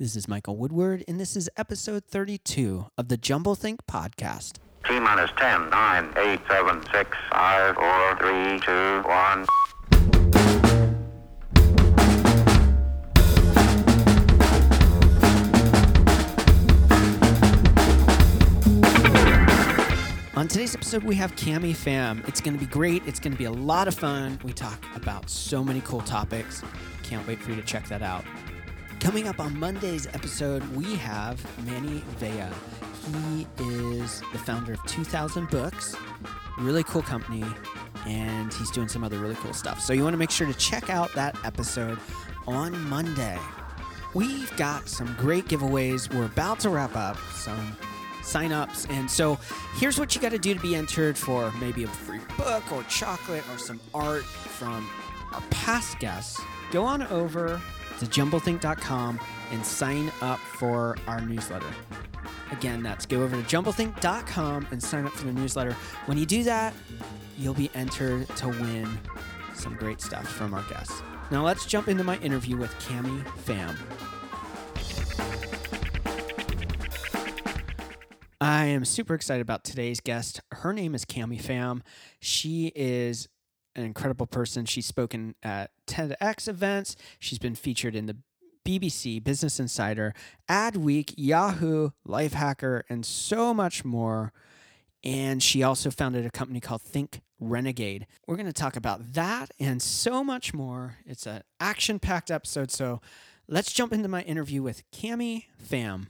This is Michael Woodward, and this is episode 32 of the Jumble Think podcast. T minus 10, 9, 8, 7, 6, 5, 4, 3, 2, 1. On today's episode, we have Cami Pham. It's going to be great. It's going to be a lot of fun. We talk about so many cool topics. Can't wait for you to check that out. Coming up on Monday's episode, we have Mani Vaya. He is the founder of 2000 Books, really cool company, and he's doing some other really cool stuff. So you want to make sure to check out that episode on Monday. We've got some great giveaways. We're about to wrap up some sign-ups, and so here's what you got to do to be entered for maybe a free book or chocolate or some art from our past guests. Go on over to jumblethink.com and sign up for our newsletter. Again, that's go over to jumblethink.com and sign up for the newsletter. When you do that, you'll be entered to win some great stuff from our guests. Now let's jump into my interview with Cami Pham. I am super excited about today's guest. Her name is Cami Pham. She is an incredible person. She's spoken at TEDx events. She's been featured in the BBC, Business Insider, Adweek, Yahoo, Lifehacker, and so much more. And she also founded a company called Think Renegade. We're going to talk about that and so much more. It's an action packed episode. So let's jump into my interview with Cami Pham.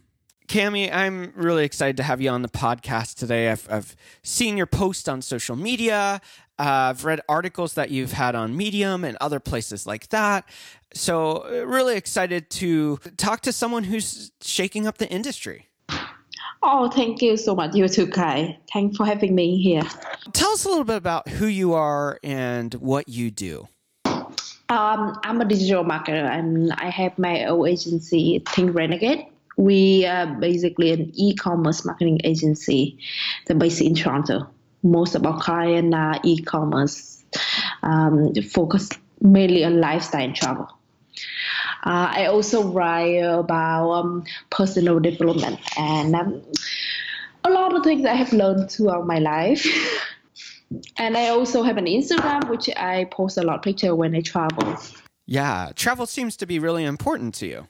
Cami, I'm really excited to have you on the podcast today. I've, I've seen your post on social media. Uh, I've read articles that you've had on Medium and other places like that. So, uh, really excited to talk to someone who's shaking up the industry. Oh, thank you so much. You too, Kai. Thanks for having me here. Tell us a little bit about who you are and what you do. Um, I'm a digital marketer and I have my own agency, Think Renegade. We are basically an e-commerce marketing agency that's based in Toronto. Most of our clients are e-commerce, um, focus mainly on lifestyle and travel. Uh, I also write about um, personal development and um, a lot of things I have learned throughout my life. and I also have an Instagram, which I post a lot of picture when I travel. Yeah, travel seems to be really important to you.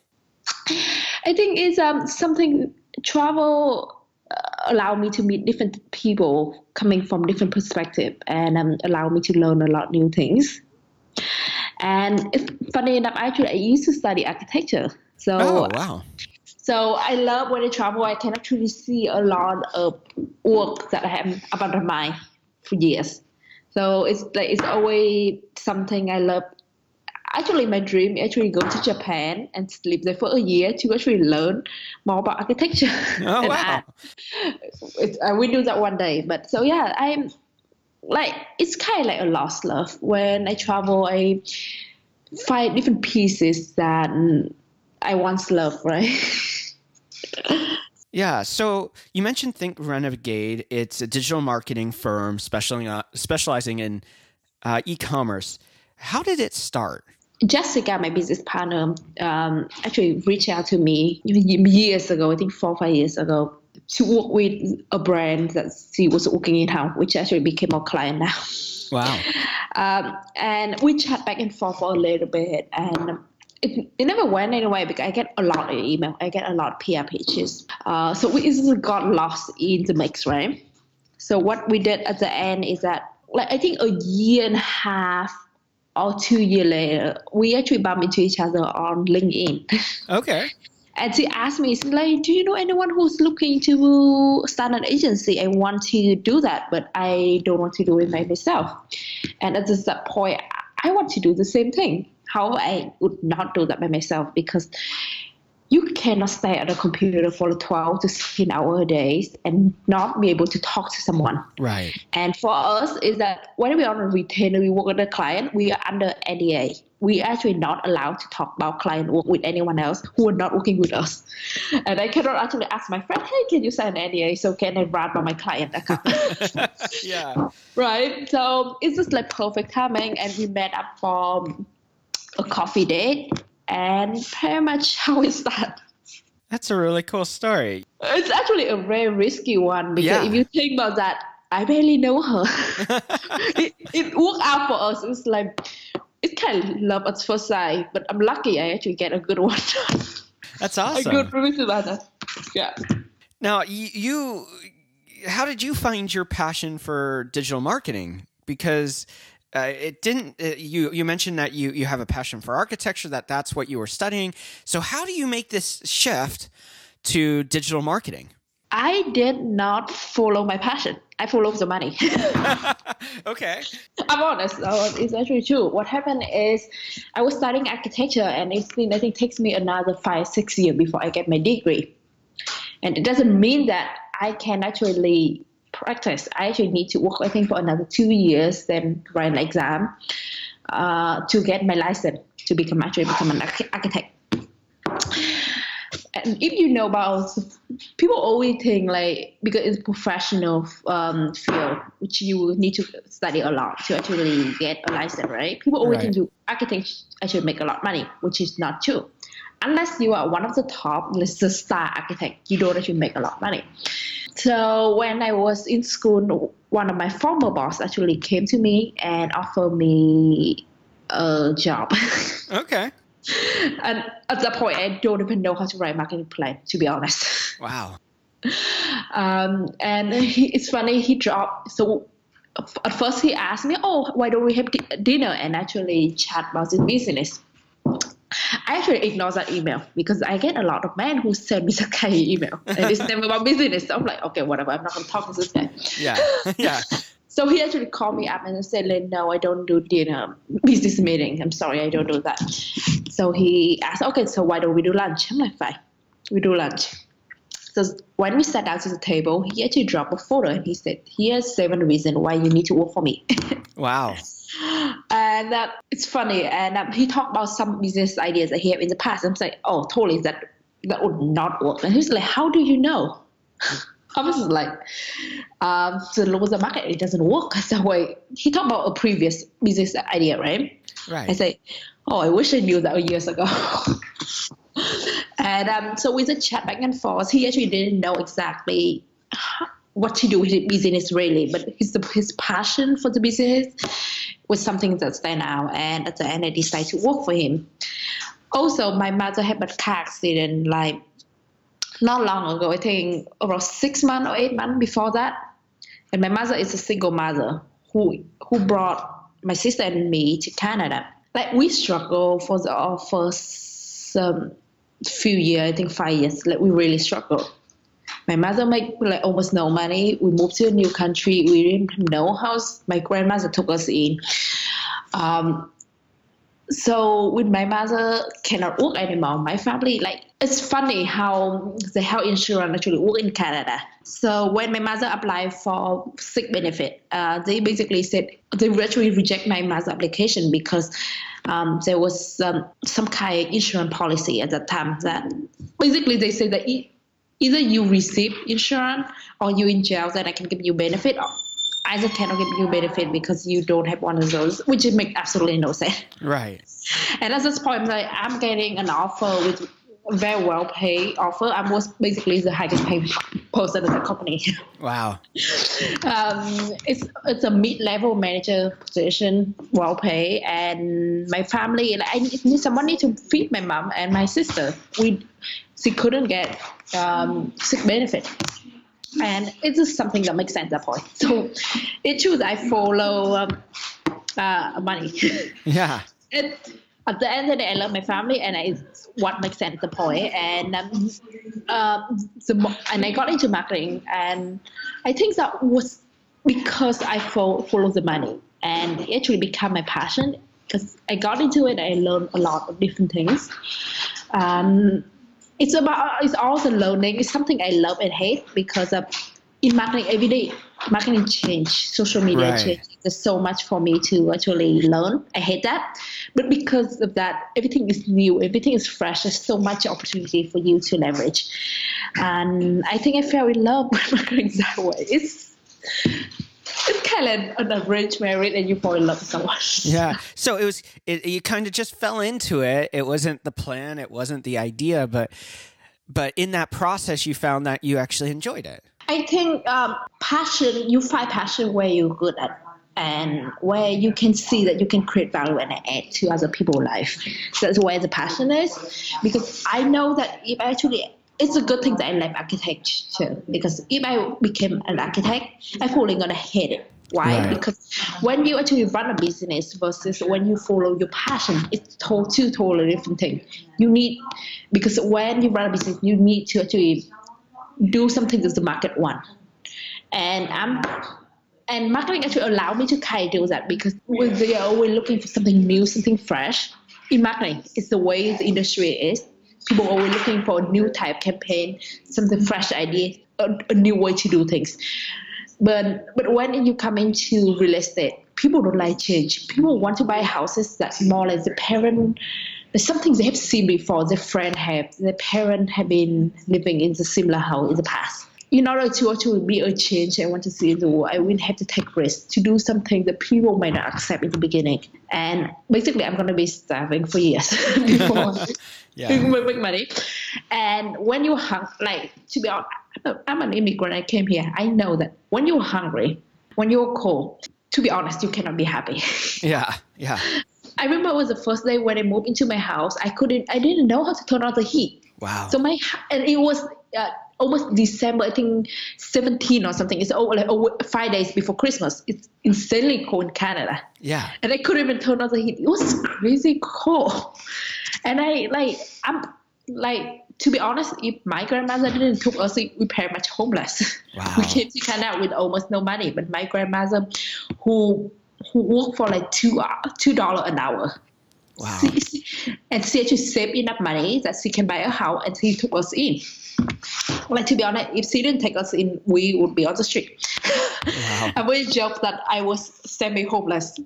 I think it's um, something travel uh, allow me to meet different people coming from different perspective and um, allow me to learn a lot new things. And it's funny enough, actually, I used to study architecture. So, Oh, wow. so I love when I travel. I can actually see a lot of work that I have about my for years. So it's like it's always something I love. Actually, my dream is actually go to Japan and live there for a year to actually learn more about architecture. Oh, wow. art. It's, I will do that one day. But so yeah, I'm like it's kind of like a lost love. When I travel, I find different pieces that I once loved. Right. Yeah. So you mentioned Think Renegade. It's a digital marketing firm specializing uh, specializing in uh, e-commerce. How did it start? Jessica, my business partner, um, actually reached out to me years ago, I think four or five years ago, to work with a brand that she was working in house, which actually became our client now. Wow. Um, and we chat back and forth for a little bit, and it, it never went anywhere because I get a lot of email, I get a lot of PR pages. Uh, so we just got lost in the mix, right? So what we did at the end is that, like I think a year and a half or two year later, we actually bumped into each other on LinkedIn. Okay. And she asked me, she's like, Do you know anyone who's looking to start an agency? I want to do that, but I don't want to do it by myself. And at this point, I want to do the same thing. However, I would not do that by myself because you cannot stay at a computer for 12 to 16 hours a day and not be able to talk to someone. Right. And for us, is that when we are on a retainer, we work with a client, we are under NDA. We actually not allowed to talk about client work with anyone else who are not working with us. And I cannot actually ask my friend, hey, can you sign an NDA so can I run by my client account? yeah. right? So it's just like perfect timing. And we met up for a coffee date and pretty much how is that? That's a really cool story. It's actually a very risky one because Yeah. if you think about that, I barely know her. it, it worked out for us. It's like it's kind of love at first sight, but I'm lucky I actually get a good one. That's awesome. a good review about that. Yeah. Now, you, you, how did you find your passion for digital marketing? Because uh, it didn't. Uh, you you mentioned that you you have a passion for architecture. That that's what you were studying. So how do you make this shift to digital marketing? I did not follow my passion. I followed the money. okay. I'm honest. It's actually true. What happened is I was studying architecture and it's been, I think, takes me another five, six years before I get my degree. And it doesn't mean that I can actually practice. I actually need to work, I think, for another two years, then write an exam uh, to get my license to become actually become an architect. And if you know about people always think like because it's a professional um, field which you need to study a lot to actually get a license right people always Right. think you architects actually make a lot of money which is not true unless you are one of the top let's say star architect you don't actually make a lot of money so when i was in school one of my former boss actually came to me and offered me a job Okay. and at that point i don't even know how to write marketing plan to be honest Wow. um, and he, it's funny he dropped so at first he asked me oh why don't we have di- dinner and actually chat about his business I actually ignore that email because I get a lot of men who send me that kind of email and it's never about business. So I'm like, okay, whatever. I'm not gonna talk to this guy. Yeah. yeah. So he actually called me up and said, like, no, I don't do dinner business meeting. I'm sorry, I don't do that. So he asked, okay, so why don't we do lunch? I'm like, fine, we do lunch. So when we sat down to the table, he actually dropped a photo and he said, here's seven reasons why you need to work for me. Wow. and uh, it's funny. And um, he talked about some business ideas that he had in the past. I'm like, oh, totally, that that would not work. And he's like, how do you know? I was like, um, the local market it doesn't work that way. He talked about a previous business idea, right? Right. I say, oh, I wish I knew that years ago. and um, so with the chat back and forth, he actually didn't know exactly what to do with the business really, but his his passion for the business was something that stand out. And at the end, I decided to work for him. Also, my mother had a car accident like not long ago. I think around six months or eight months before that. And my mother is a single mother who who brought my sister and me to Canada. Like we struggle for the first um, few years, I think five years. Like we really struggle. My mother make like almost no money. We moved to a new country. We didn't no house. My grandmother took us in. Um, so when my mother cannot work anymore, my family like it's funny how the health insurance actually work in Canada. So when my mother applied for sick benefit, uh, they basically said they actually reject my mother's application because um, there was um, some kind of insurance policy at that time that basically they said that either you receive insurance or you in jail, then I can give you benefit. Or I just cannot give you benefit because you don't have one of those, which would make absolutely no sense. Right. And at this point, I'm like, I'm getting an offer with a very well paid offer. I was basically the highest paid person in the company. Wow. um, it's it's a mid level manager position, well paid, and my family. Like, I need someone need to feed my mom and my sister. We she couldn't get um, sick benefit. And it's just something that makes sense at point. So it choose I follow um, uh, money. Yeah. it, at the end of the day, I love my family, and I what makes sense at the point. And um, um, the, and I got into marketing, and I think that was because I fo- follow the money, and it actually become my passion. Because I got into it, I learned a lot of different things. Um, it's about uh, it's also learning. It's something I love and hate because of in marketing every day marketing change social media Right. change. There's so much for me to actually learn. I hate that. But because of that everything is new. Everything is fresh. There's so much opportunity for you to leverage. And i think i fell in love with marketing that way. It's it's kind of an arranged marriage and you fall in love with someone Yeah. So it was, it, you kind of just fell into it. It wasn't the plan, it wasn't the idea, but but in that process, you found that you actually enjoyed it. I think um, passion, you find passion where you're good at and where you can see that you can create value and add to other people's life. That's where the passion is. Because I know that if I actually it's a good thing that I left architecture too. because if I became an architect, I'm probably gonna hate it. Why? Right. Because when you actually run a business versus when you follow your passion, it's to- two totally different things. You need because when you run a business, you need to actually do something that the market want. And I'm and marketing actually allow me to kind of do that because are always looking for something new, something fresh. In marketing, it's the way the industry is. People are always looking for a new type campaign, something fresh idea, a, a new way to do things. But but when you come into real estate, people don't like change. People want to buy houses that more like the parent. Something they have seen before. Their friend have. Their parent have been living in the similar house in the past. In order to actually be a change I want to see in the world, I will have to take risks to do something that people might not accept in the beginning. And basically, I'm going to be starving for years before Yeah. we make money. And when you're hungry, like to be honest, I'm an immigrant. I came here. I know that when you're hungry, when you're cold, to be honest, you cannot be happy. Yeah. Yeah. I remember it was the first day when I moved into my house. I couldn't, I didn't know how to turn on the heat. Wow. So my and it was uh, almost December, I think 17 or something. It's over, like over five days before Christmas. It's insanely cold in Canada yeah. and I couldn't even turn on the heat. It was crazy cold, and I like I'm like to be honest, if my grandmother didn't took us, we pretty much homeless. Wow. we came to Canada with almost no money, but my grandmother, who who worked for like two uh, two dollar an hour. Wow. and she actually saved enough money that she can buy a house and she took us in. Like to be honest, if she didn't take us in, we would be on the street. Wow. I always joke that I was semi-homeless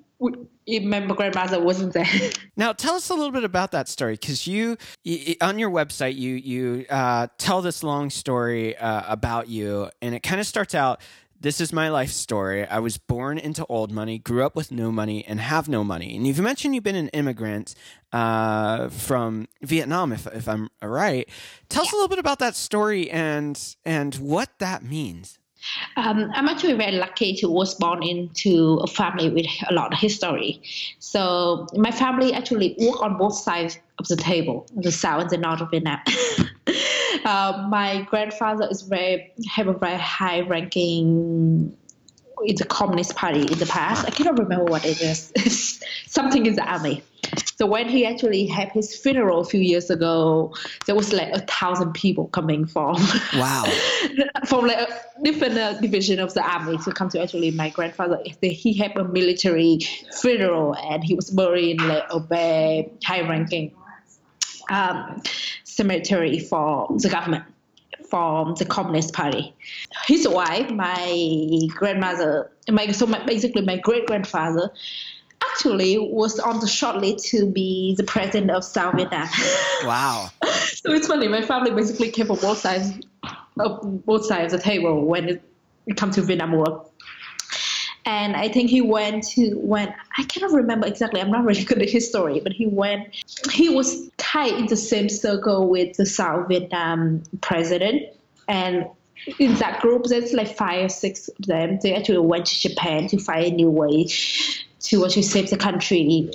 if my grandmother wasn't there. Now, tell us a little bit about that story, because you, y- y- on your website, you you uh, tell this long story uh, about you, and it kind of starts out. This is my life story. I was born into old money, grew up with no money, and have no money. And you've mentioned you've been an immigrant uh, from Vietnam, if, if I'm right. Tell us a little bit about that story and and what that means. Um, I'm actually very lucky to was born into a family with a lot of history. So my family actually work on both sides of the table, the south and the north of Vietnam. uh, my grandfather is very have a very high ranking in the Communist Party in the past. I cannot remember what it is. Something in the army. So when he actually had his funeral a few years ago, there was like a thousand people coming from Wow. from like a different uh, division of the army to come to actually my grandfather. He had a military funeral and he was buried in like a very high-ranking um, cemetery for the government from the Communist Party. His wife, my grandmother, my so my, basically my great grandfather, actually was on the short list to be the president of South Vietnam. Wow. so it's funny. My family basically came from both sides of both sides of the table when it, it comes to Vietnam War. And I think he went to when I cannot remember exactly. I'm not really good at history, but he went. He was of in the same circle with the South Vietnam president, and in that group, there's like five or six of them. They actually went to Japan to find a new way to actually save the country,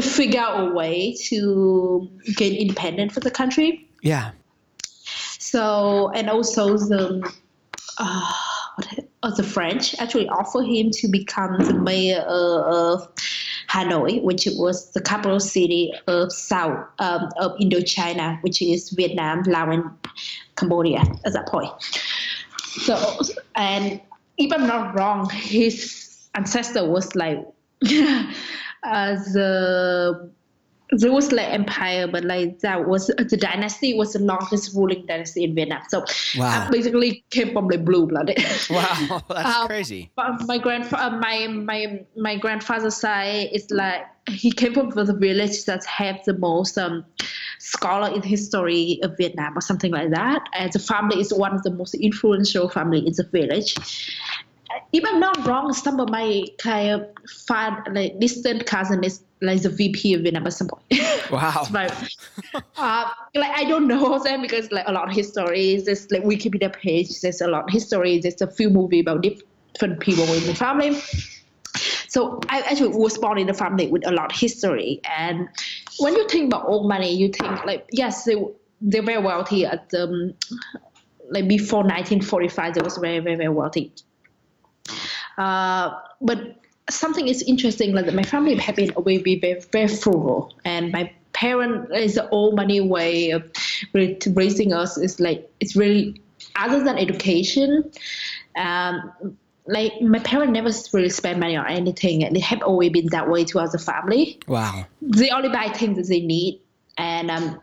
figure out a way to gain independence for the country. Yeah. So and also the uh, uh, the French actually offered him to become the mayor of Hanoi, which was the capital city of South um, of Indochina, which is Vietnam, Laos, and Cambodia at that point. So and if I'm not wrong, his ancestor was like as the there was like empire, but like that was the dynasty was the longest ruling dynasty in Vietnam. So Wow. I basically came from the blue blooded. Wow. That's Um, crazy. But my grandfather, my my my grandfather's side is like he came from the village that have the most um, scholar in history of Vietnam or something like that. And the family is one of the most influential family in the village. If I'm not wrong, some of my kind of far, like distant cousin is like the VP of Vietnam at some point. Wow. but uh, like I don't know them because like a lot of histories. There's like Wikipedia page. There's a lot of history. There's a few movie about different people in the family. So I actually was born in a family with a lot of history. And when you think about old money, you think like yes, they they're very wealthy at um, like before 1945. They was very very very wealthy. Uh, but something is interesting like my family have been always be very, very frugal. And my parent is the old money way of raising us is like it's really other than education. Um, like my parents never really spend money on anything and they have always been that way to as a family. Wow. they only buy things that they need. And um,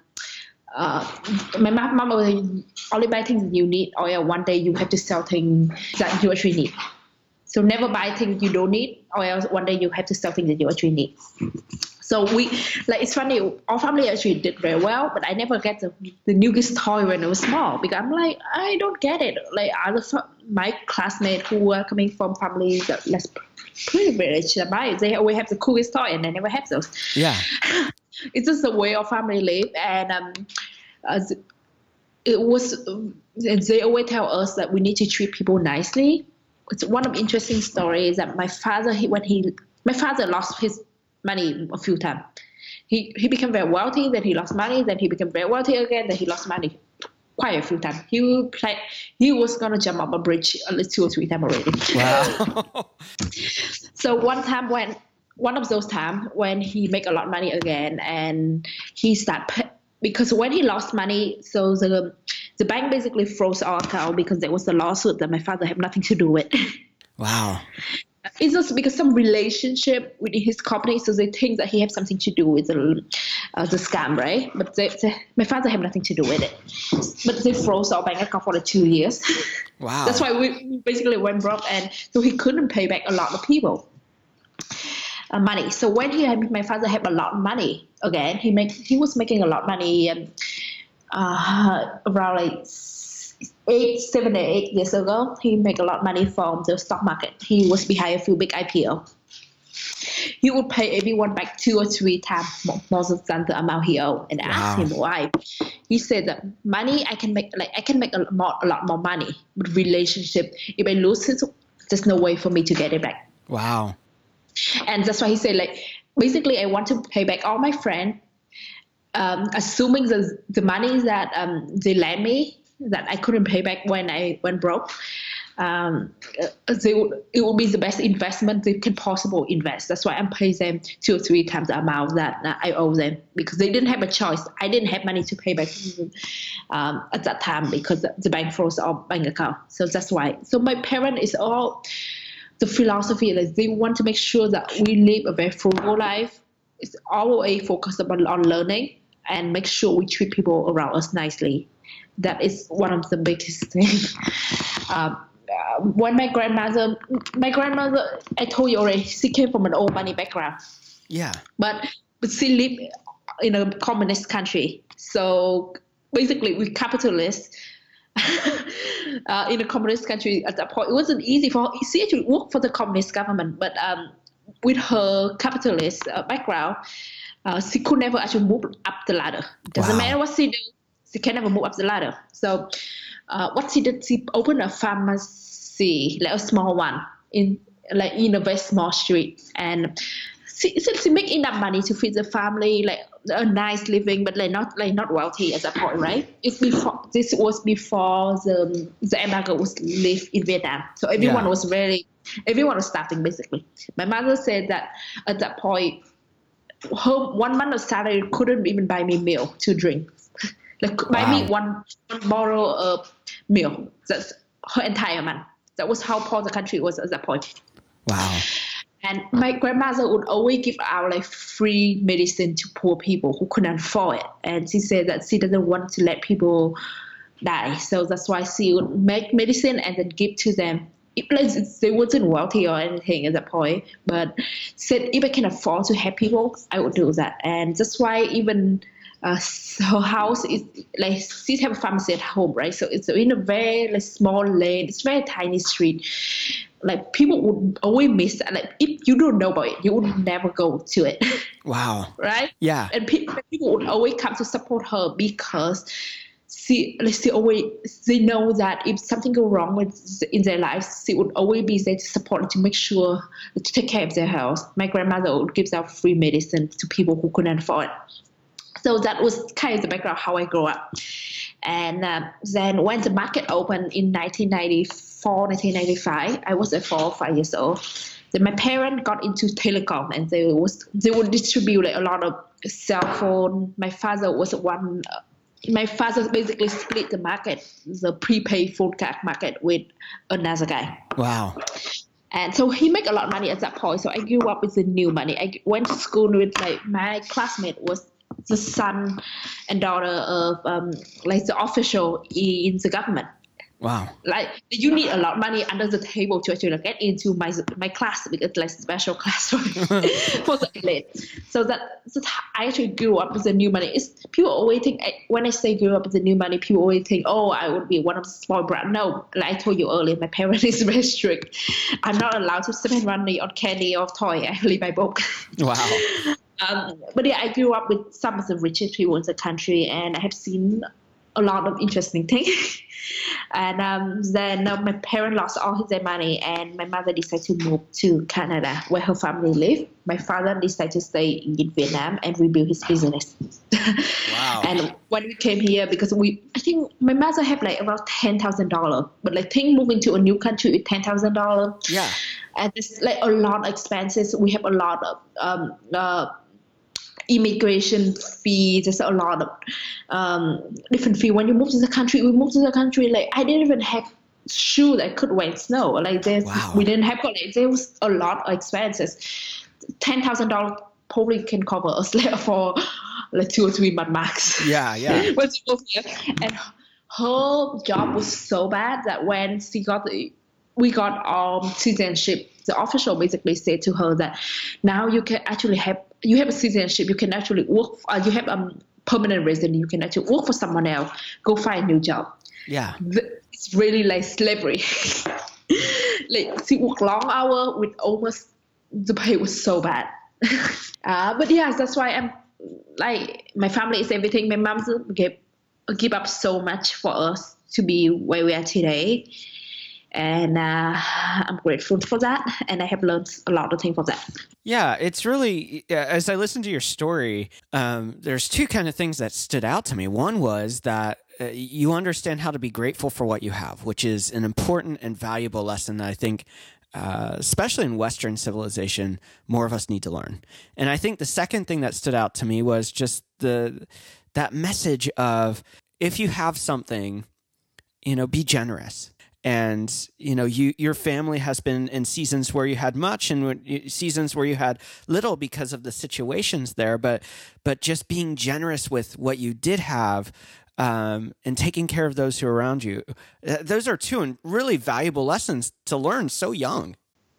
uh, my mom, mom always only buy things that you need or yeah, one day you have to sell things that you actually need. So never buy things you don't need, or else one day you have to sell things that you actually need. So we like it's funny. Our family actually did very well, but I never get the, the newest toy when I was small because I'm like I don't get it. Like other my classmates who were coming from families that less privileged than mine, they always have the coolest toy, and I never have those. Yeah. it's just the way our family live, and um, as it was. They always tell us that we need to treat people nicely one of the interesting stories that my father he, when he my father lost his money a few times. He he became very wealthy then he lost money then he became very wealthy again then he lost money quite a few times. He play, he was gonna jump up a bridge at least two or three times already. Wow. so one time when one of those times when he make a lot of money again and he start because when he lost money so the the bank basically froze our account because there was a lawsuit that my father had nothing to do with. wow. It's just because some relationship with his company, so they think that he has something to do with the, uh, the scam, right? But they, they, my father had nothing to do with it. But they froze our bank account for like two years. Wow. That's why we basically went broke, and so he couldn't pay back a lot of people. Uh, money. So when he had my father had a lot of money again, he make he was making a lot of money. Um, uh, around like eight, seven, eight years ago, he made a lot of money from the stock market. He was behind a few big IPO. He would pay everyone back two or three times more, than the amount he owed, and asked him why. He said that money I can make like I can make a lot more, a lot more money, but relationship if I lose it, there's no way for me to get it back Wow. And that's why he said like basically i want to pay back all my friends um, assuming the the money that um, they lent me that i couldn't pay back when i went broke um, they it would be the best investment they can possible invest. That's why I'm paying them two or three times the amount that I owe them because they didn't have a choice. I didn't have money to pay back um, at that time because the bank froze our bank account. So that's why. So my parent is all the philosophy that they want to make sure that we live a very frugal life. It's always focused on, on learning and make sure we treat people around us nicely. That is one of the biggest things. Um, uh, when my grandmother, my grandmother, I told you already, she came from an old money background Yeah. but but she lived in a communist country. So basically, we capitalists uh, in a communist country at that point. It wasn't easy for her. She actually worked for the communist government, but um, with her capitalist uh, background, uh, she could never actually move up the ladder. Doesn't Wow. matter what she do, she can never move up the ladder. So uh, what she did, she opened a pharmacy, like a small one, in like in a very small street, and she, she, she make enough money to feed the family, like a nice living, but like not like not wealthy at that point, right? It's before this was before the the embargo was live in Vietnam, so everyone Yeah. was very everyone was starving basically. My mother said that at that point, her one month of salary couldn't even buy me meal to drink. Like buy me one, one bottle of meal. That's her entire month. That was how poor the country was at that point. Wow. And my grandmother would always give out like free medicine to poor people who couldn't afford it. And she said that she doesn't want to let people die. So that's why she would make medicine and then give to them. It, they wasn't wealthy or anything at that point, but said if I can afford to help people, I would do that. And that's why even uh, her house is like she have a pharmacy at home, right? So it's in a very like, small lane. It's very tiny street like people would always miss that. Like if you don't know about it, you would never go to it. Wow. right? Yeah. And pe- people would always come to support her because she, like, she always they know that if something go wrong with in their lives, she would always be there to support to make sure to take care of their health. My grandmother would give out free medicine to people who couldn't afford. So that was kind of the background how I grew up. And uh, then when the market opened in 1994, 1995, I was at four or five years old. Then my parents got into telecom and they was they would distribute like, a lot of cell phone. My father was one. Uh, my father basically split the market, the prepaid phone card market, with another guy. Wow. And so he make a lot of money at that point. So I grew up with the new money. I went to school with like my classmate was the son and daughter of um, like the official in the government. Wow. Like you need a lot of money under the table to actually get into my my class because it's like special class for, for the elite. So that so I actually grew up with the new money. It's people always think when I say grew up with the new money, people always think, oh, I would be one of the small brat. No, like I told you earlier, my parents is very strict. I'm not allowed to spend money on candy or toy. I read my book. Wow. Um, but yeah, I grew up with some of the richest people in the country, and I have seen a lot of interesting things. and um, then uh, my parents lost all their money, and my mother decided to move to Canada, where her family live. My father decided to stay in Vietnam and rebuild his business. Wow. and when we came here, because we, I think my mother had like around ten thousand dollars, but like think moving to a new country with ten thousand dollars. Yeah. And it's like a lot of expenses. We have a lot of um, uh, immigration fees. There's a lot of um, different fee. When you move to the country, we moved to the country. Like I didn't even have shoes I could wear snow. Like there's, Wow. we didn't have college. There was a lot of expenses. Ten thousand dollars probably can cover us like for like two or three month max. Yeah. Yeah. she moved here, and her job was so bad that when she got the, we got um citizenship, the official basically said to her that now you can actually have you have a citizenship, you can actually work, uh, you have a um, permanent resident, you can actually work for someone else, go find a new job. Yeah. The- It's really like slavery. like she worked long hour with almost the pay was so bad. uh, but yes, that's why I'm like my family is everything. My mom gave give up so much for us to be where we are today, and uh, I'm grateful for that. And I have learned a lot of things from that. Yeah, it's really as I listened to your story, um, there's two kind of things that stood out to me. One was that uh, you understand how to be grateful for what you have, which is an important and valuable lesson that I think, uh, especially in Western civilization, more of us need to learn. And I think the second thing that stood out to me was just the that message of if you have something, you know, be generous and you know you your family has been in seasons where you had much and seasons where you had little because of the situations there. But but just being generous with what you did have um, and taking care of those who are around you uh, those are two and really valuable lessons to learn so young.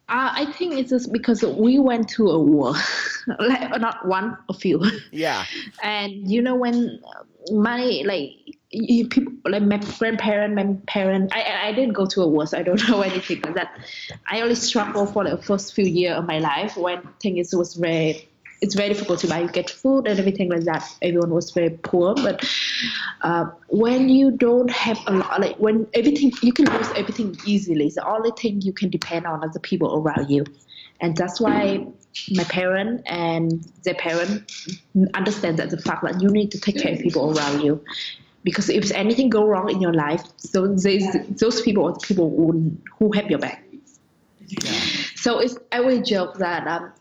Uh, I think it's just because we went to a war, like not one, a few. yeah. And you know when money like you, people like my grandparent my parent I, I didn't go to a war so I don't know anything like that. I only struggled for the first few years of my life when things was very it's very difficult to buy get food and everything like that. Everyone was very poor but uh, when you don't have a lot like when everything you can lose everything easily. The only thing you can depend on are the people around you. And that's why my parent and their parent understand that the fact that you need to take care of people around you because if anything go wrong in your life so those, those people are the people who, who have your back Yeah. so it's I always joke that um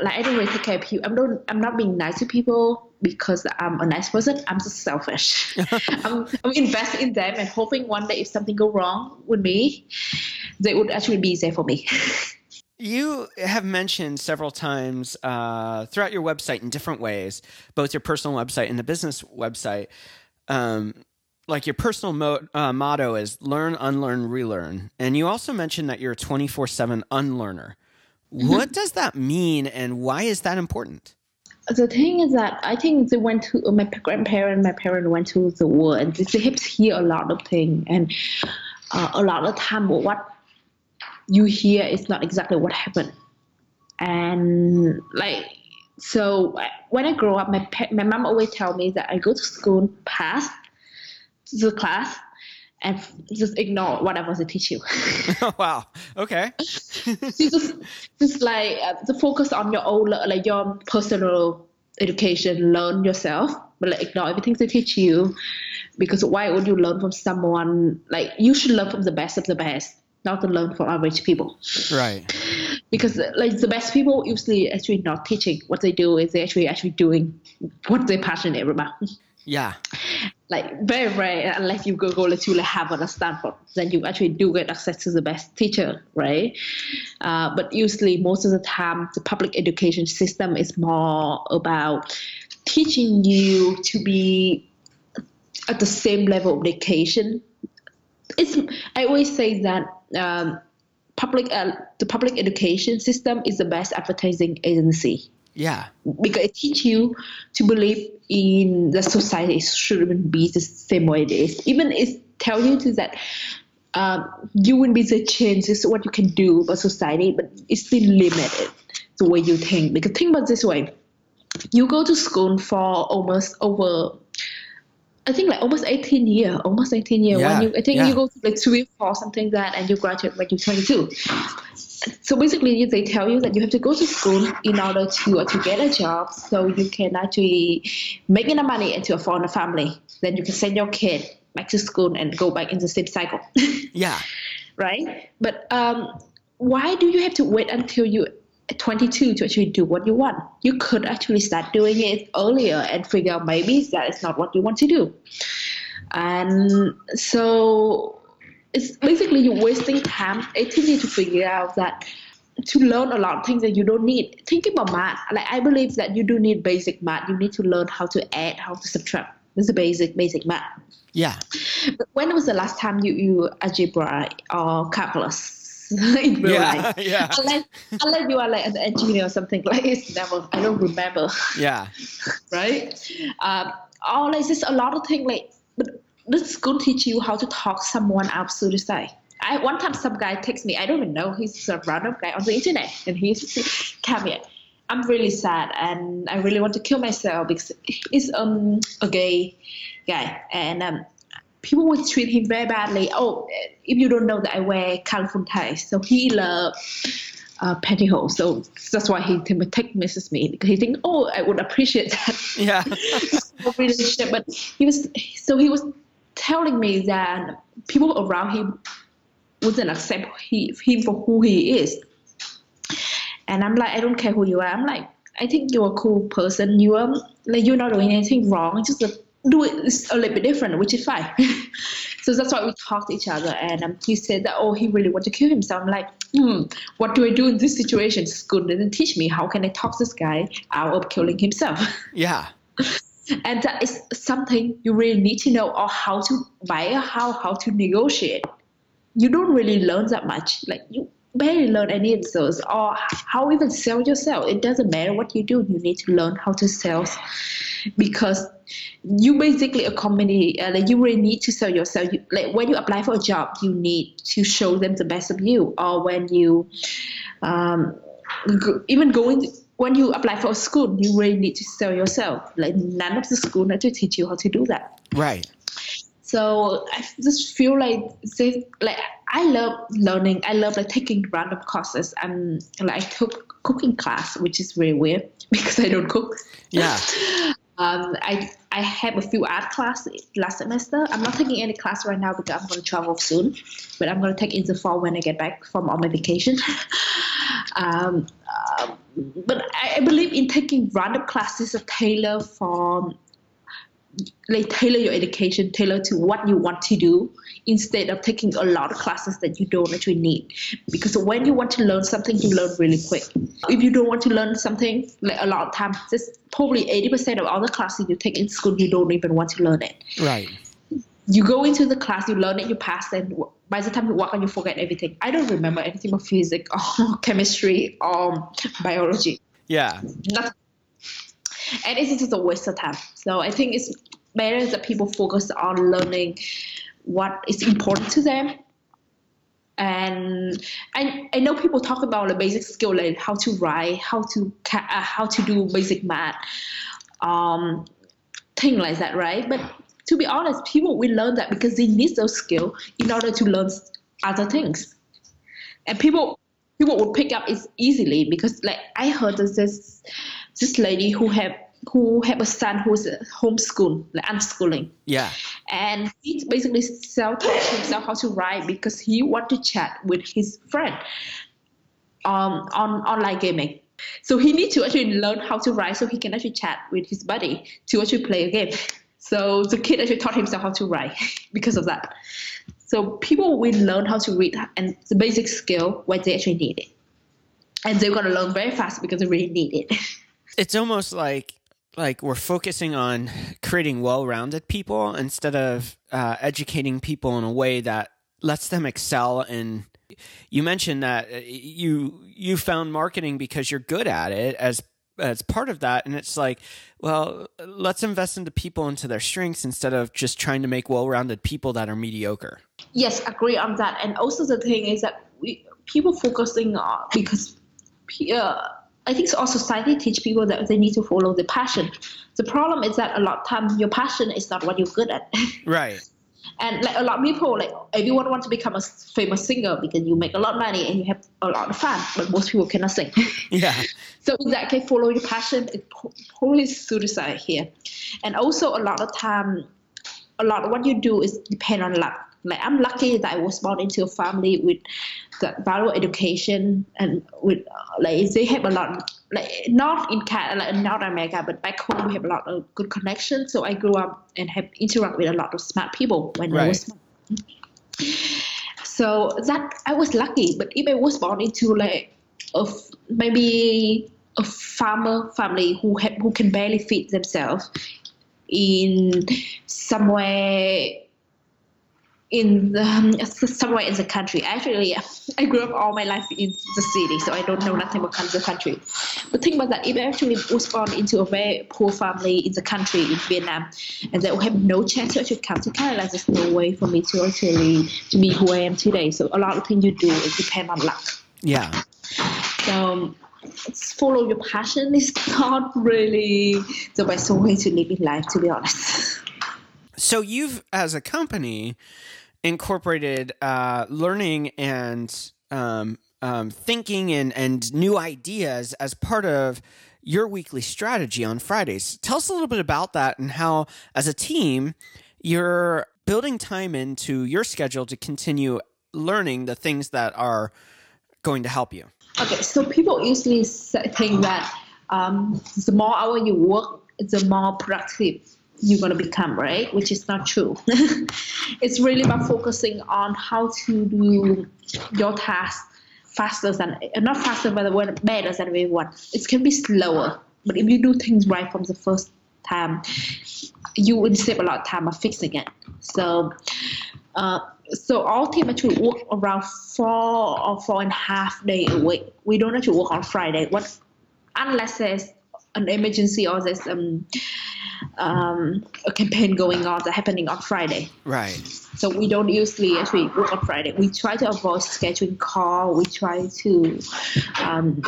like I don't really take care of people I'm not I'm not being nice to people because I'm a nice person I'm just selfish I'm, I'm investing in them and hoping one day if something go wrong with me they would actually be there for me You have mentioned several times uh, throughout your website in different ways, both your personal website and the business website. Um, like your personal mo- uh, motto is learn, unlearn, relearn. And you also mentioned that you're a 24 7 unlearner. What does that mean and why is that important? the thing is that I think they went to my grandparent, my parent went to the war, and they have hear a lot of things, and uh, a lot of time what you hear is not exactly what happened. And like, so when I grow up, my my mom always tell me that I go to school, pass the class, and just ignore whatever they teach you. wow. Okay. just just like uh, to focus on your own like your personal education, learn yourself, but like ignore everything they teach you. Because why would you learn from someone like you should learn from the best of the best, not to learn from average people. Right. Because like the best people usually actually not teaching. What they do is they actually actually doing what they're passionate about. Yeah. Like very rare unless you go go to like Harvard or Stanford, then you actually do get access to the best teacher, right? Uh, but usually most of the time the public education system is more about teaching you to be at the same level of education. It's I always say that um, public uh, the public education system is the best advertising agency Yeah. because it teach you to believe in the society shouldn't be the same way it is. Even it tell you to that um, you will be the change is what you can do for society, but it's still limited the way you think. Because think about this way: you go to school for almost over. I think like almost 18 year, almost 18 year. Yeah, when you, I think yeah. you go to like three, four, something like that, and you graduate when you're 22 so basically they tell you that you have to go to school in order to uh, to get a job so you can actually make enough money and to afford a family then you can send your kid back to school and go back in the same cycle Yeah. right but um, why do you have to wait until you 22 to actually do what you want you could actually start doing it earlier and figure out maybe that is not what you want to do and so it's basically you're wasting time 18 years to figure out that to learn a lot of things that you don't need. Think about math. Like I believe that you do need basic math. You need to learn how to add, how to subtract. This is basic basic math. Yeah. But when was the last time you you algebra or uh, calculus in real Yeah. life? Yeah. Unless, unless you are like an engineer or something like it's never I don't remember Yeah. right? Um, or like just a lot of things like but this school teach you how to talk someone out say. I one time some guy texts me, I don't even know, he's a random guy on the internet and he's come here. I'm really sad and I really want to kill myself because he's um a gay guy and um people would treat him very badly. Oh, if you don't know that I wear colorful ties, so he love uh, pantyhose. So that's why he text messages me because he think, oh, I would appreciate that Yeah. relationship. But he was so he was telling me that people around him wouldn't accept he, him for who he is. And I'm like, I don't care who you are. I'm like, I think you're a cool person. You are like you're not doing anything wrong. Just uh, do it a little bit different, which is fine. so that's why we talked to each other. And um, he said that oh, he really wanted to kill himself. I'm like, hmm, what do I do in this situation? School didn't teach me. How can I talk this guy out of killing himself? Yeah. and that is something you really need to know or how to buy or how how to negotiate you don't really learn that much like you barely learn any of those or how even sell yourself. It doesn't matter what you do you need to learn how to sell. Because you basically a company uh, like you really need to sell yourself. You, like when you apply for a job you need to show them the best of you. Or when you um, go, even going when you apply for a school you really need to sell yourself. Like none of the school need to teach you how to do that. Right. So I just feel like they, like I love learning. I love like taking random courses. And like I took cooking class, which is really weird because I don't cook. Yeah. Um, I I have a few art class last semester. I'm not taking any class right now because I'm going to travel soon, but I'm going to take in the fall when I get back from all my vacation. um, um, but I, I believe in taking random classes of tailor for like tailor your education, tailor to what you want to do, instead of taking a lot of classes that you don't actually need. Because when you want to learn something, you learn really quick. If you don't want to learn something, like a lot of times, just probably eighty percent of all the classes you take in school, you don't even want to learn it. Right. You go into the class, you learn it, you pass, and by the time you walk out, you forget everything. I don't remember anything about physics or chemistry or biology Yeah. nothing. And it's just a waste of time. So I think it's better that people focus on learning what is important to them. And I, I know people talk about the basic skill like how to write how to uh, how to do basic math um thing like that right? But to be honest people will learn that because they need those skills in order to learn other things. And people people would pick up it easily because like i heard this this lady who have who have a son who's homeschool like unschooling Yeah. and he basically self-taught himself how to write because he want to chat with his friend um, on online gaming. So he needs to actually learn how to write so he can actually chat with his buddy to actually play a game. So the kid actually taught himself how to write because of that. So people will learn how to read and the basic skill when they actually need it. And they're gonna learn very fast because they really need it. It's almost like like we're focusing on creating well-rounded people instead of uh, educating people in a way that lets them excel in you mentioned that uh, you you found marketing because you're good at it as as part of that and it's like well let's invest into people into their strengths instead of just trying to make well-rounded people that are mediocre Yes, agree on that. And also the thing is that we people focusing on because uh, I think our society teach people that they need to follow the passion. The problem is that a lot of times your passion is not what you're good at. right and like a lot of people, like everyone wants to become a famous singer because you make a lot of money and you have a lot of fun, but most people cannot sing. yeah So in that case, follow your passion. It pro- probably suicide here, and also a lot of time, a lot of what you do is depend on luck. Like I'm lucky that I was born into a family with the value education and with uh, like they have a lot like not in Canada, like in North America, but back home we have a lot of good connections. So I grew up and have interact with a lot of smart people when I was small. So that I was lucky, but if I was born into like a f- maybe a farmer family who have, who can barely feed themselves in somewhere in the, um, somewhere in the country. Actually, I grew up all my life in the city, so I don't know nothing about the country. But think about that, if I actually was born into a very poor family in the country in Vietnam, and they will have no chance to actually come to Canada, there's no way for me to actually to be who I am today. So a lot of things you do is depend on luck. yeah So it's follow your passion is not really the best way to live in life, to be honest. So you've, as a company, incorporated uh, learning and um, um, thinking and, and new ideas as part of your weekly strategy on Fridays. Tell us a little bit about that and how, as a team, you're building time into your schedule to continue learning the things that are going to help you. Okay, so people usually think that um, the more hour you work, the more productive you're going to become, right? Which is not true. it's really about focusing on how to do your task faster than, not faster, but better than everyone. It can be slower, but if you do things right from the first time, you will save a lot of time of fixing it. So, uh, so all team actually work around four or four and a half day a week. We don't actually work on Friday. What unless there's an emergency or there's um, um, a campaign going on that happening on Friday. Right. So we don't usually actually work on Friday. We try to avoid scheduling call. We try to um,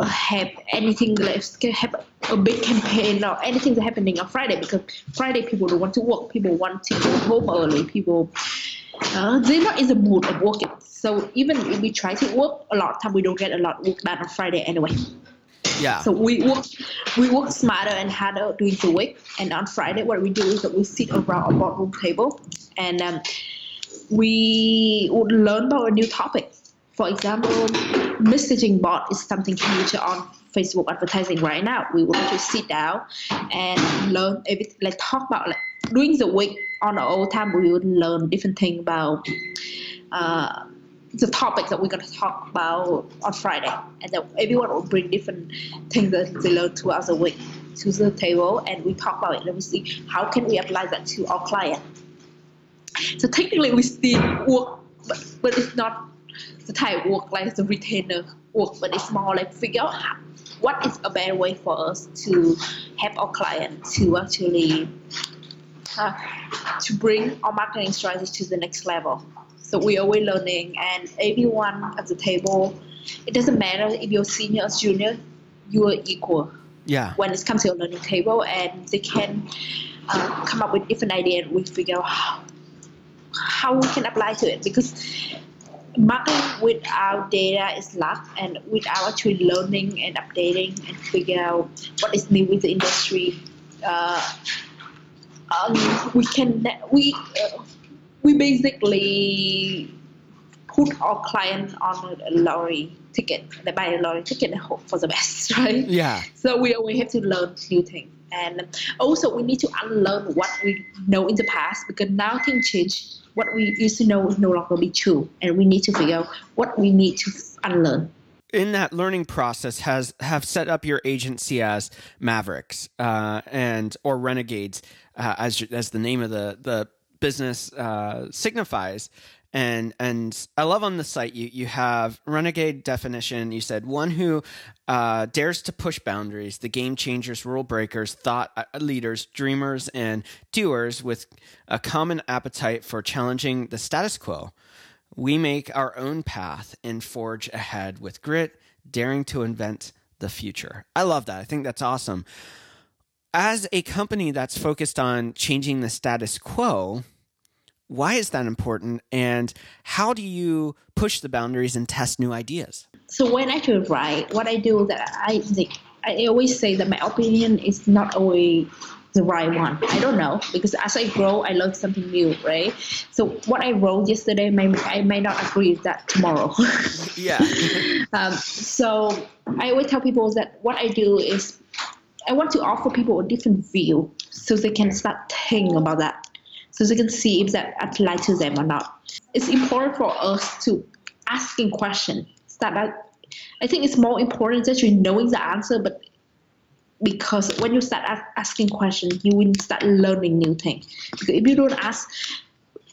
uh, have anything like have a big campaign or anything that's happening on Friday because Friday people don't want to work. People want to go home early. People uh, they're not in the mood of working. So even if we try to work, a lot of time we don't get a lot of work done on Friday anyway. Yeah. So we work we work smarter and harder during the week. And on Friday, what we do is that we sit around a boardroom table and um, we would learn about a new topic. For example, messaging bot is something huge on Facebook advertising right now. We would actually sit down and learn everything, like talk about like during the week on our own time. We would learn different things about. Uh, the topic that we're going to talk about on Friday, and then everyone will bring different things that they learn throughout the week to the table, and we talk about it. And we see how can we apply that to our client. So technically, we still work, but, but it's not the type work like the retainer work, but it's more like figure out how, what is a better way for us to help our client to actually uh, to bring our marketing strategy to the next level. So we are always learning, and everyone at the table, it doesn't matter if you're senior or junior, you are equal Yeah. when it comes to a learning table, and they can uh, come up with different ideas. We figure out how, how we can apply to it because marketing without data is luck, and without actually learning and updating and figure out what is new with the industry, uh, um, we can we uh, we basically put our client on a lottery ticket. They buy a lottery ticket and hope for the best, right? Yeah. So we always have to learn new things. And also we need to unlearn what we know in the past because now things change. What we used to know is no longer be true. And we need to figure out what we need to unlearn. in that learning process has have set up your agency as Mavericks uh, and or Renegades uh, as as the name of the the business uh, signifies. And and I love on the site you you have renegade definition. You said one who uh, dares to push boundaries, the game changers, rule breakers, thought uh, leaders, dreamers, and doers with a common appetite for challenging the status quo. We make our own path and forge ahead with grit, daring to invent the future. I love that. I think that's awesome. As a company that's focused on changing the status quo, why is that important? And how do you push the boundaries and test new ideas? So when I do write, what I do that I think I always say that my opinion is not always the right one. I don't know because as I grow, I learn something new, right? So what I wrote yesterday, may I may not agree with that tomorrow. Yeah. um, so I always tell people that what I do is I want to offer people a different view so they can start thinking about that, so they can see if that applies to them or not. It's important for us to asking questions. Start out. I think it's more important that you knowing the answer, but because when you start asking questions, you will start learning new things. Because if you don't ask,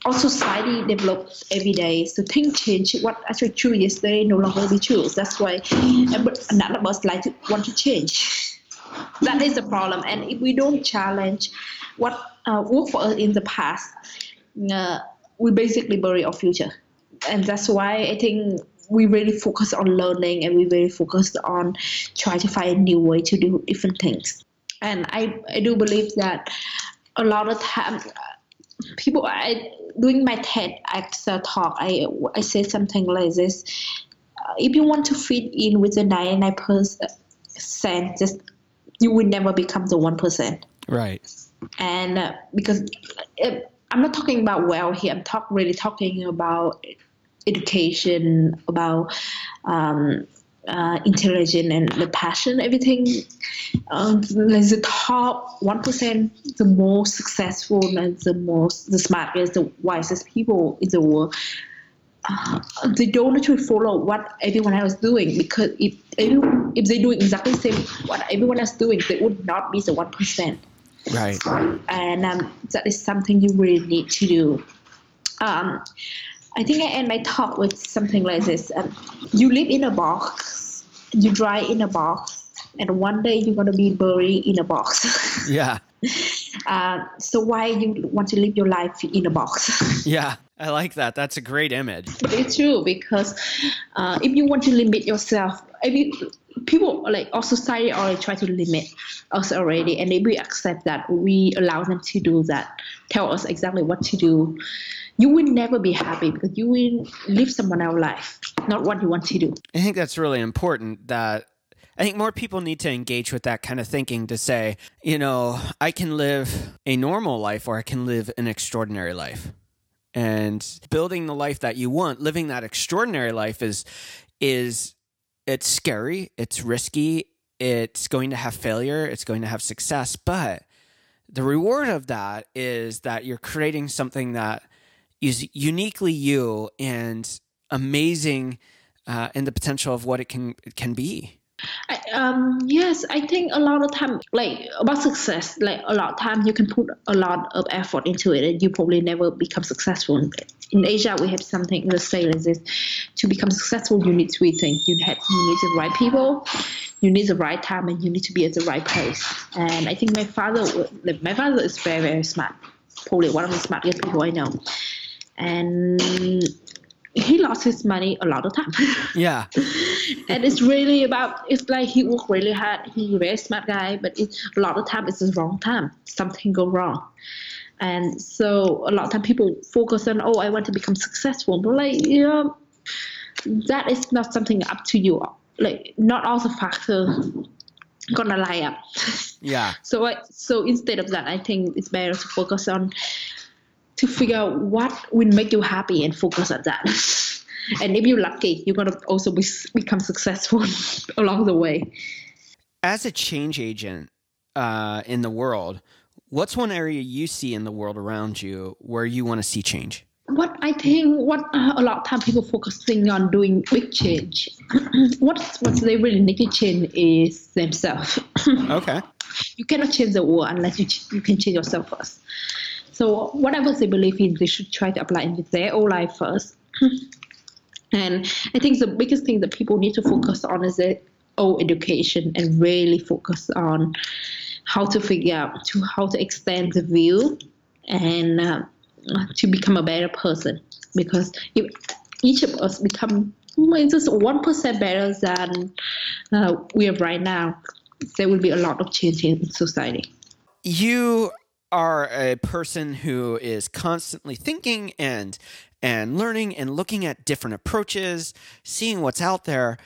our society develops every day, so things change. What actually true yesterday no longer be true. That's why every- none of us like to want to change. That is the problem. And if we don't challenge what uh, worked for us in the past, uh, we basically bury our future. And that's why I think we really focus on learning and we really focus on trying to find a new way to do different things. And I, I do believe that a lot of times people I doing my TED X talk I I say something like this uh, if you want to fit in with the 99 percent just you will never become the one percent Right. and uh, because uh, I'm not talking about well here I'm talk really talking about education about um, uh, intelligence and the passion everything. Um, like the top one percent the most successful and the most the smartest the wisest people in the world. Uh, they don't actually follow what everyone else is doing because if everyone, if they do exactly the same what everyone else is doing they would not be the one percent Right. and um, that is something you really need to do. Um, I think I end my talk with something like this: um, You live in a box, you die in a box, and one day you're gonna be buried in a box. Yeah. uh, so why you want to live your life in a box? Yeah. I like that. That's a great image. It's true because uh, if you want to limit yourself, if you, people like our society already try to limit us already, and if we accept that, we allow them to do that, tell us exactly what to do. You will never be happy because you will live someone else's life, not what you want to do. I think that's really important that I think more people need to engage with that kind of thinking to say, you know, I can live a normal life or I can live an extraordinary life. And building the life that you want, living that extraordinary life is is it's scary, it's risky, it's going to have failure, it's going to have success, but the reward of that is that you're creating something that is uniquely you and amazing uh, in the potential of what it can it can be. Um, yes, I think a lot of time, like about success, like a lot of time you can put a lot of effort into it and you probably never become successful. In Asia, we have something the say like this: to become successful, you need three things. You have you need the right people, you need the right time, and you need to be at the right place. And I think my father, my father is very very smart, probably one of the smartest people I know. And lost his money a lot of time. Yeah. and it's really about it's like he worked really hard. He's a very smart guy, but it's a lot of time it's the wrong time. Something go wrong. And so a lot of time people focus on, oh, I want to become successful. But like, you know, that is not something up to you. Like not all the factors gonna lie up. Yeah. So I, so instead of that, I think it's better to focus on to figure out what will make you happy and focus on that. and if you're lucky, you're gonna also be, become successful along the way. As a change agent uh, in the world, what's one area you see in the world around you where you want to see change? What I think, what uh, a lot of time people focusing on doing big change. what what they really need to change is themselves. Okay. you cannot change the world unless you ch- you can change yourself first. So whatever they believe in, they should try to apply in their own life first. and I think the biggest thing that people need to focus on is their own education and really focus on how to figure out to how to extend the view and uh, to become a better person. Because if each of us become just one percent better than uh, we are right now, there will be a lot of change in society. You are a person who is constantly thinking and and learning and looking at different approaches, seeing what's out there.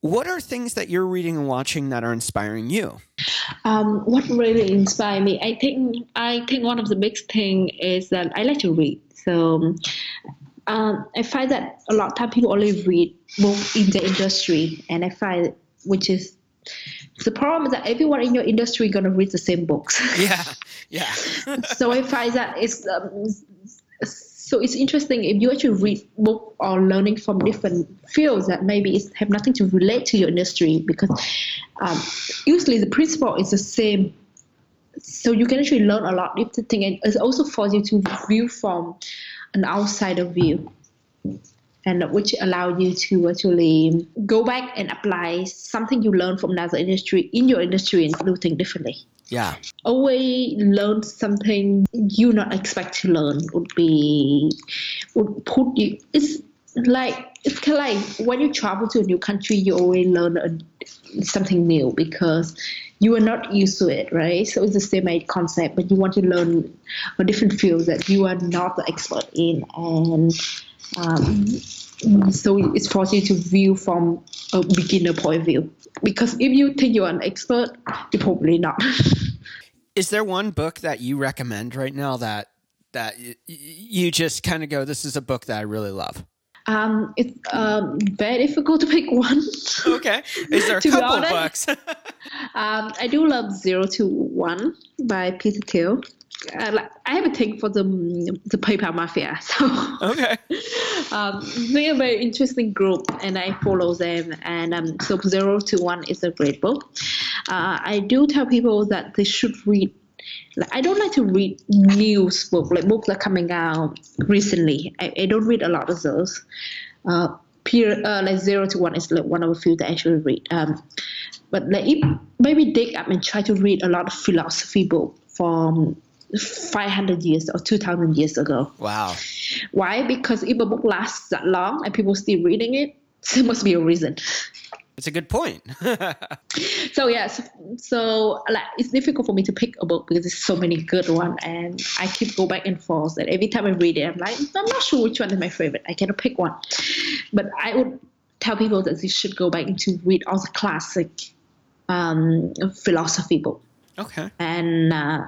What are things that you're reading and watching that are inspiring you? Um, what really inspired me, I think, I think one of the big thing is that I like to read. So um, I find that a lot of time people only read both in the industry, and I find which is the problem is that everyone in your industry gonna read the same books. Yeah, yeah. so I find that it's um, so it's interesting if you actually read book or learning from different fields that maybe it have nothing to relate to your industry because um, usually the principle is the same. So you can actually learn a lot if the thing and it's also forces you to view from an outsider view and which allow you to actually go back and apply something you learned from another industry in your industry and do things differently. Yeah. Always learn something you not expect to learn would be would put you. It's like it's kind of like when you travel to a new country, you always learn a, something new because you are not used to it, right? So it's the same idea concept, but you want to learn a different field that you are not the expert in, and um, so it's forced you to view from a beginner point of view. Because if you think you're an expert, you're probably not. Is there one book that you recommend right now that that you just kind of go, "This is a book that I really love"? Um, it's um, very difficult to pick one. Okay. Is there a couple books? Um, I do love Zero to One by Peter Thiel. Like, I have a thing for the the PayPal Mafia, so okay. um, they're a very interesting group, and I follow them. And um, so Zero to One is a great book. Uh, I do tell people that they should read. Like, I don't like to read news books, like books that are coming out recently. I, I don't read a lot of those. Uh, peer, uh, like Zero to One is like one of the few that I actually read. Um, but like if maybe dig up and try to read a lot of philosophy book from 500 years or 2000 years ago. Wow. Why? Because if a book lasts that long and people still reading it, there must be a reason. It's a good point. So yes, so like it's difficult for me to pick a book because there's so many good one, and I keep go back and forth. And every time I read it, I'm like, I'm not sure which one is my favorite. I cannot pick one. But I would tell people that they should go back and to read all the classic um, philosophy book, okay. and uh,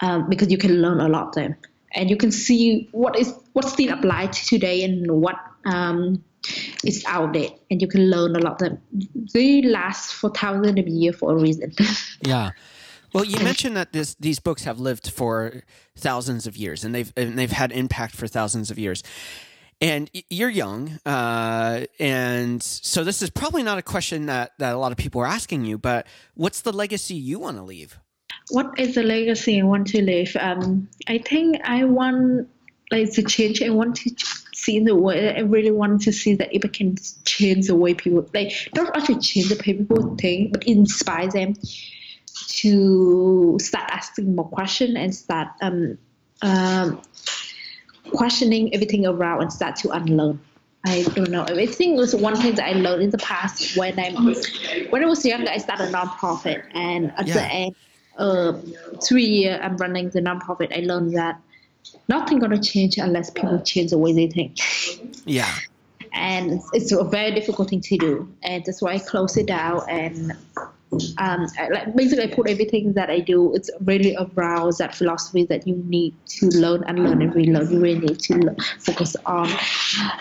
um, because you can learn a lot there, and you can see what is what still applied today and what um, is outdated, and you can learn a lot them. They last for thousands of years for a reason. Yeah. Well, you mentioned that this these books have lived for thousands of years, and they've and they've had impact for thousands of years. And you're young, uh, and so this is probably not a question that that a lot of people are asking you. But what's the legacy you want to leave? what is the legacy I want to leave? Um, I think I want like the change I want to see the world. I really want to see that if I can change the way people like not actually change the way people think, but inspire them to start asking more questions and start um, um, questioning everything around and start to unlearn. I don't know. I think it was one thing that I learned in the past when I when I was younger. I started a nonprofit, and at Yeah. the end, uh, three year I'm running the nonprofit. I learned that nothing gonna change unless people change the way they think, Yeah. and it's, a very difficult thing to do. And that's why I close it down and. Um, I, like basically, I put everything that I do. It's really around that philosophy that you need to learn and learn and relearn. You really need to focus on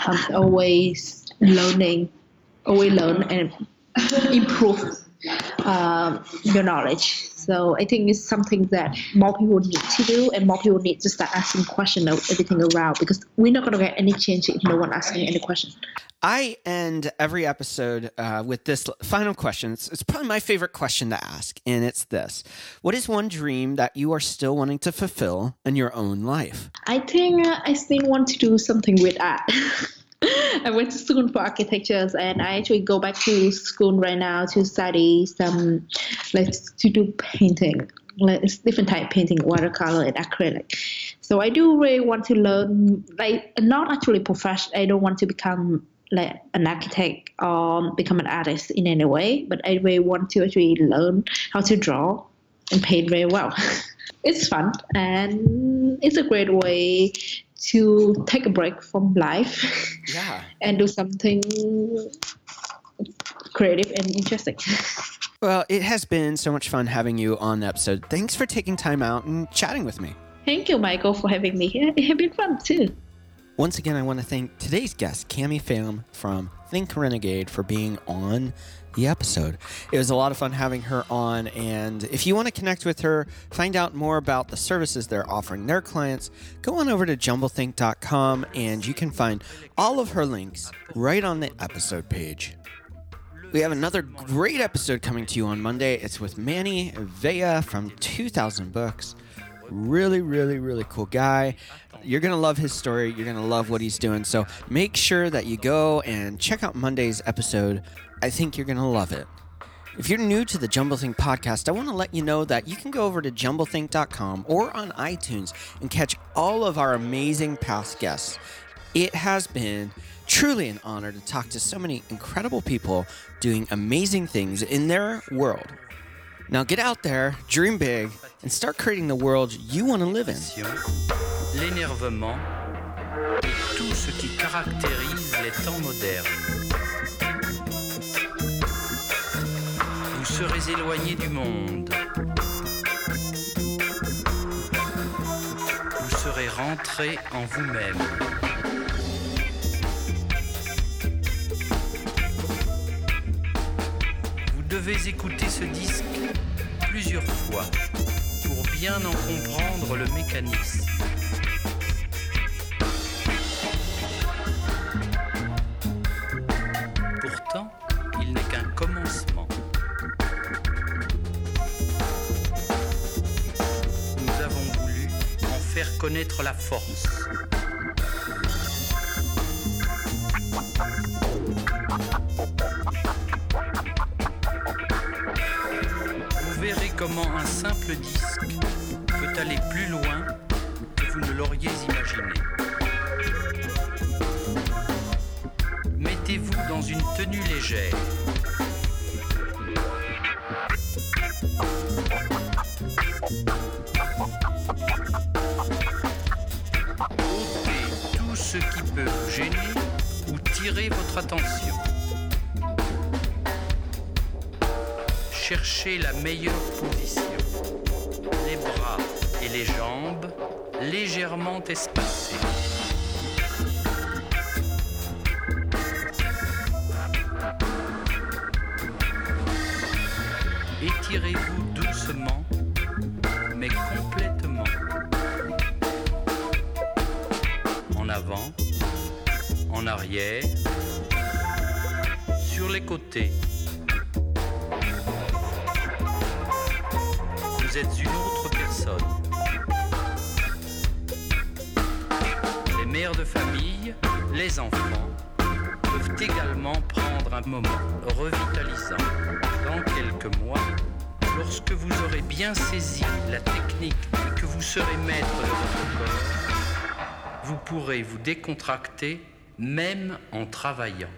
um, always learning, always learn and improve um, your knowledge. So I think it's something that more people need to do, and more people need to start asking questions of everything around because we're not going to get any change if no one asking any question. I end every episode uh, with this final question. It's, it's probably my favorite question to ask, and it's this What is one dream that you are still wanting to fulfill in your own life? I think uh, I still want to do something with art. I went to school for architecture, and I actually go back to school right now to study some, like to do painting, like different type painting, watercolor and acrylic. So I do really want to learn, like not actually professional. I don't want to become like an architect or become an artist in any way, but I really want to actually learn how to draw and paint very well. it's fun and it's a great way to take a break from life Yeah. and do something creative and interesting. Well, it has been so much fun having you on the episode. Thanks for taking time out and chatting with me. Thank you, Michael, for having me here. It has been fun too. Once again, I want to thank today's guest, Cami Pham from Think Renegade, for being on the episode. It was a lot of fun having her on. And if you want to connect with her, find out more about the services they're offering their clients, go on over to jumblethink.com and you can find all of her links right on the episode page. We have another great episode coming to you on Monday. It's with Mani Vaya from 2000 Books. Really, really, really cool guy. You're going to love his story. You're going to love what he's doing. So make sure that you go and check out Monday's episode. I think you're going to love it. If you're new to the Jumblethink podcast, I want to let you know that you can go over to jumblethink.com or on iTunes and catch all of our amazing past guests. It has been truly an honor to talk to so many incredible people doing amazing things in their world. Now get out there, dream big, and start creating the world you want to live in. l'énervement et tout ce qui caractérise les temps modernes. Vous serez éloigné du monde. Vous serez rentré en vous-même. Devez écouter ce disque plusieurs fois pour bien en comprendre le mécanisme. Pourtant, il n'est qu'un commencement. Nous avons voulu en faire connaître la force. Comment un simple disque peut aller plus loin que vous ne l'auriez imaginé. Mettez-vous dans une tenue légère. ôtez tout ce qui peut vous gêner ou tirer votre attention. Cherchez la meilleure position. Les bras et les jambes légèrement espacés. Étirez-vous vous décontracter même en travaillant.